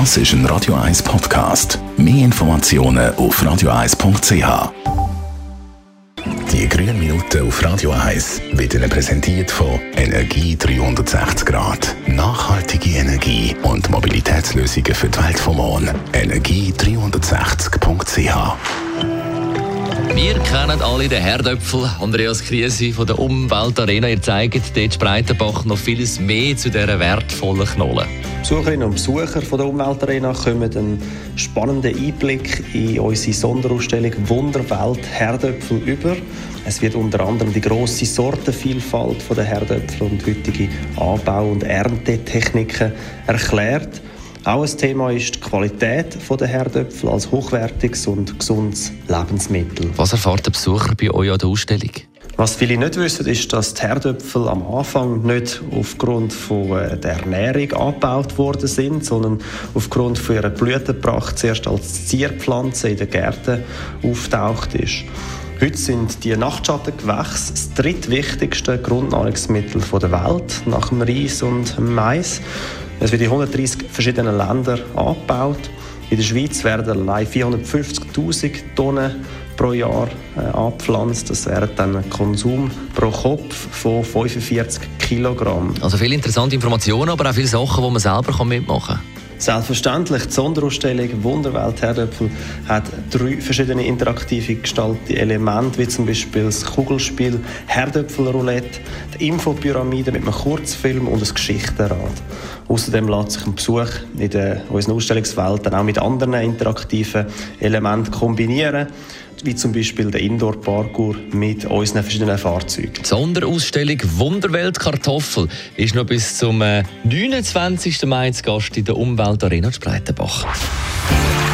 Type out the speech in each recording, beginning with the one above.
Das ist ein Radio 1 Podcast. Mehr Informationen auf radio1.ch. Die grünen Minuten auf Radio 1 werden präsentiert von Energie 360 Grad. Nachhaltige Energie und Mobilitätslösungen für die Welt vom Morgen. Energie360.ch wir kennen alle den Herdöpfel. Andreas Kriesi von der Umweltarena. Ihr zeigt dort Breitenbach noch vieles mehr zu dieser wertvollen Knolle. Besucherinnen und Besucher von der Umweltarena kommen einen spannenden Einblick in unsere Sonderausstellung Wunderwelt Herdöpfel über. Es wird unter anderem die grosse Sortenvielfalt der Herdöpfel und heutige Anbau- und Erntetechniken erklärt. Auch ein Thema ist die Qualität der Herdöpfel als hochwertiges und gesundes Lebensmittel. Was erfahrt der Besucher bei euch an der Ausstellung? Was viele nicht wissen, ist, dass die Herdöpfel am Anfang nicht aufgrund von äh, der Ernährung angebaut worden sind, sondern aufgrund von ihrer Blütenpracht zuerst als Zierpflanze in den Gärten auftaucht ist. Heute sind die Nachtschattengewächse das drittwichtigste Grundnahrungsmittel der Welt nach dem Reis und dem Mais. Es wird in 130 verschiedenen Ländern angebaut. In der Schweiz werden allein 450.000 Tonnen pro Jahr äh, angepflanzt. Das wäre dann ein Konsum pro Kopf von 45 Kilogramm. Also viele interessante Informationen, aber auch viele Sachen, die man selber mitmachen kann. Selbstverständlich, die Sonderausstellung Wunderwelt Herdöpfel hat drei verschiedene interaktive gestaltete Elemente, wie zum Beispiel das Kugelspiel Herdöpfelroulette, die Infopyramide mit einem Kurzfilm und ein Geschichtenrad. Außerdem lässt sich ein Besuch in der, unserer Ausstellungswelt dann auch mit anderen interaktiven Elementen kombinieren wie zum Beispiel der Indoor-Parkour mit unseren verschiedenen Fahrzeugen. Die Sonderausstellung Wunderwelt Kartoffel ist noch bis zum 29. Äh, Mai zu Gast in der Umweltarena Spreitenbach.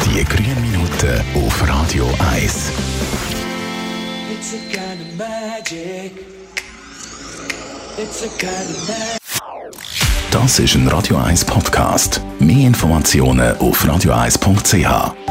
Die grünen Minuten auf Radio 1. Das ist ein Radio 1 Podcast. Mehr Informationen auf radio1.ch.